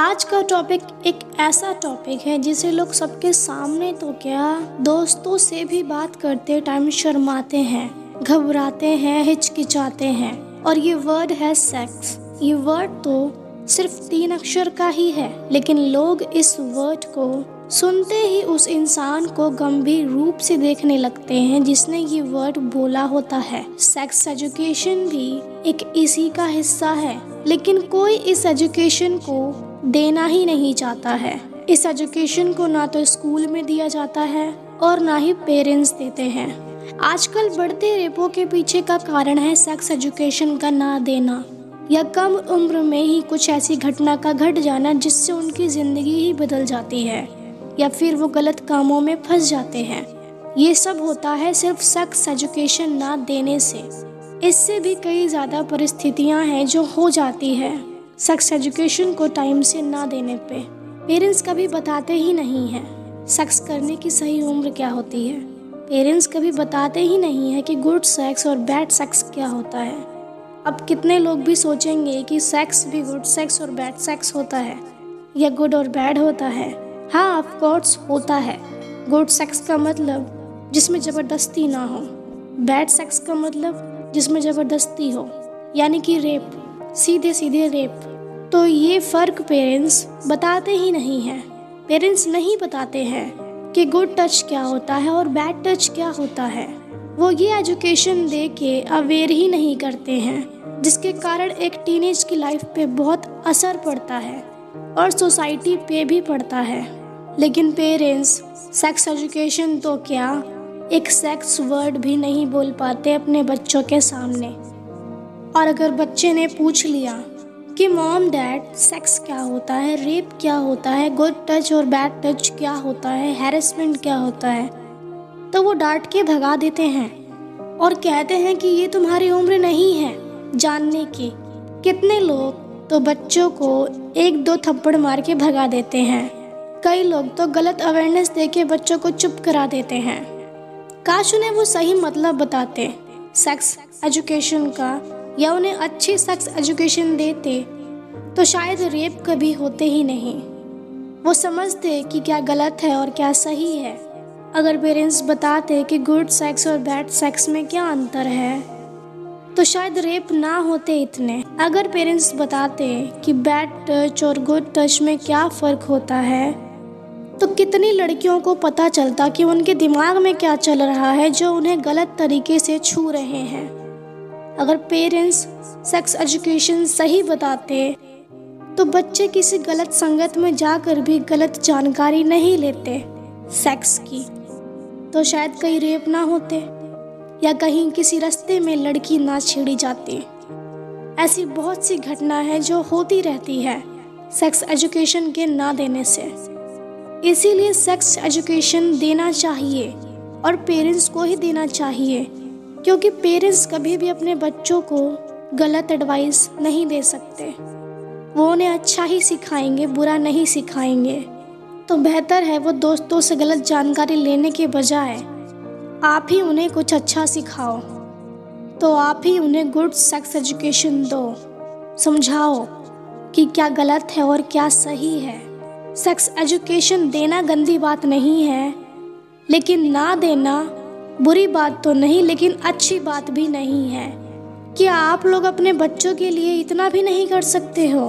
आज का टॉपिक एक ऐसा टॉपिक है जिसे लोग सबके सामने तो क्या दोस्तों से भी बात करते टाइम शर्माते हैं, घबराते हैं, हिचकिचाते हैं। और ये वर्ड है सेक्स ये वर्ड तो सिर्फ़ तीन अक्षर का ही है, लेकिन लोग इस वर्ड को सुनते ही उस इंसान को गंभीर रूप से देखने लगते हैं, जिसने ये वर्ड बोला होता है। सेक्स एजुकेशन भी एक इसी का हिस्सा है, लेकिन कोई इस एजुकेशन को देना ही नहीं चाहता है। इस एजुकेशन को ना तो स्कूल में दिया जाता है और ना ही पेरेंट्स देते हैं। आजकल बढ़ते रेपो के पीछे का कारण है सेक्स एजुकेशन का ना देना, या कम उम्र में ही कुछ ऐसी घटना का घट जाना जिससे उनकी ज़िंदगी ही बदल जाती है। या फिर वो गलत कामों में फंस जाते हैं। ये सब होता है सिर्फ़ सेक्स एजुकेशन ना देने से। इससे भी कई ज़्यादा परिस्थितियाँ हैं जो हो जाती है। सेक्स एजुकेशन को टाइम से ना देने पे। पेरेंट्स कभी बताते ही नहीं हैं सेक्स करने की सही उम्र क्या होती है। पेरेंट्स कभी बताते ही नहीं है कि गुड सेक्स और बैड सेक्स क्या होता है। अब कितने लोग भी सोचेंगे कि सेक्स भी गुड सेक्स और बैड सेक्स होता है, या गुड और बैड होता है। हाँ ऑफ़ कोर्स होता है। गुड सेक्स का मतलब जिसमें ज़बरदस्ती ना हो। बैड सेक्स का मतलब जिसमें ज़बरदस्ती हो। यानी कि रेप सीधे सीधे रेप तो ये फ़र्क पेरेंट्स बताते ही नहीं हैं। पेरेंट्स नहीं बताते हैं कि गुड टच क्या होता है और बैड टच क्या होता है। वो ये एजुकेशन दे के अवेयर ही नहीं करते हैं, जिसके कारण एक टीनेज की लाइफ पे बहुत असर पड़ता है और सोसाइटी पे भी पड़ता है। लेकिन पेरेंट्स सेक्स एजुकेशन तो क्या? एक सेक्स वर्ड भी नहीं बोल पाते अपने बच्चों के सामने। और अगर बच्चे ने पूछ लिया कि मॉम डैड सेक्स क्या होता है रेप क्या होता है गुड टच और बैड टच क्या होता है हैरेसमेंट क्या होता है तो वो डांट के भगा देते हैं और कहते हैं कि ये तुम्हारी उम्र नहीं है। जानने की कितने लोग तो बच्चों को एक दो थप्पड़ मार के भगा देते हैं। कई लोग तो गलत अवेयरनेस दे के बच्चों को चुप करा देते हैं। काश उन्हें वो सही मतलब बताते सेक्स एजुकेशन का, या उन्हें अच्छी सेक्स एजुकेशन देते तो शायद रेप कभी होते ही नहीं। वो समझते कि क्या गलत है और क्या सही है। अगर पेरेंट्स बताते कि गुड सेक्स और बैड सेक्स में क्या अंतर है तो शायद रेप ना होते इतने। अगर पेरेंट्स बताते कि बैड टच और गुड टच में क्या फ़र्क होता है तो कितनी लड़कियों को पता चलता कि उनके दिमाग में क्या चल रहा है, जो उन्हें गलत तरीके से छू रहे हैं। अगर पेरेंट्स सेक्स एजुकेशन सही बताते तो बच्चे किसी गलत संगत में जाकर भी गलत जानकारी नहीं लेते सेक्स की। तो शायद कहीं रेप ना होते, या कहीं किसी रास्ते में लड़की ना छेड़ी जाती। ऐसी बहुत सी घटना है जो होती रहती है सेक्स एजुकेशन के ना देने से। इसीलिए सेक्स एजुकेशन देना चाहिए और पेरेंट्स को ही देना चाहिए, क्योंकि पेरेंट्स कभी भी अपने बच्चों को गलत एडवाइस नहीं दे सकते। वो उन्हें अच्छा ही सिखाएँगे, बुरा नहीं सिखाएँगे। तो बेहतर है वो दोस्तों से गलत जानकारी लेने के बजाय आप ही उन्हें कुछ अच्छा सिखाओ। तो आप ही उन्हें गुड सेक्स एजुकेशन दो। समझाओ कि क्या गलत है और क्या सही है। सेक्स एजुकेशन देना गंदी बात नहीं है, लेकिन ना देना बुरी बात तो नहीं, लेकिन अच्छी बात भी नहीं है। क्या आप लोग अपने बच्चों के लिए इतना भी नहीं कर सकते हो?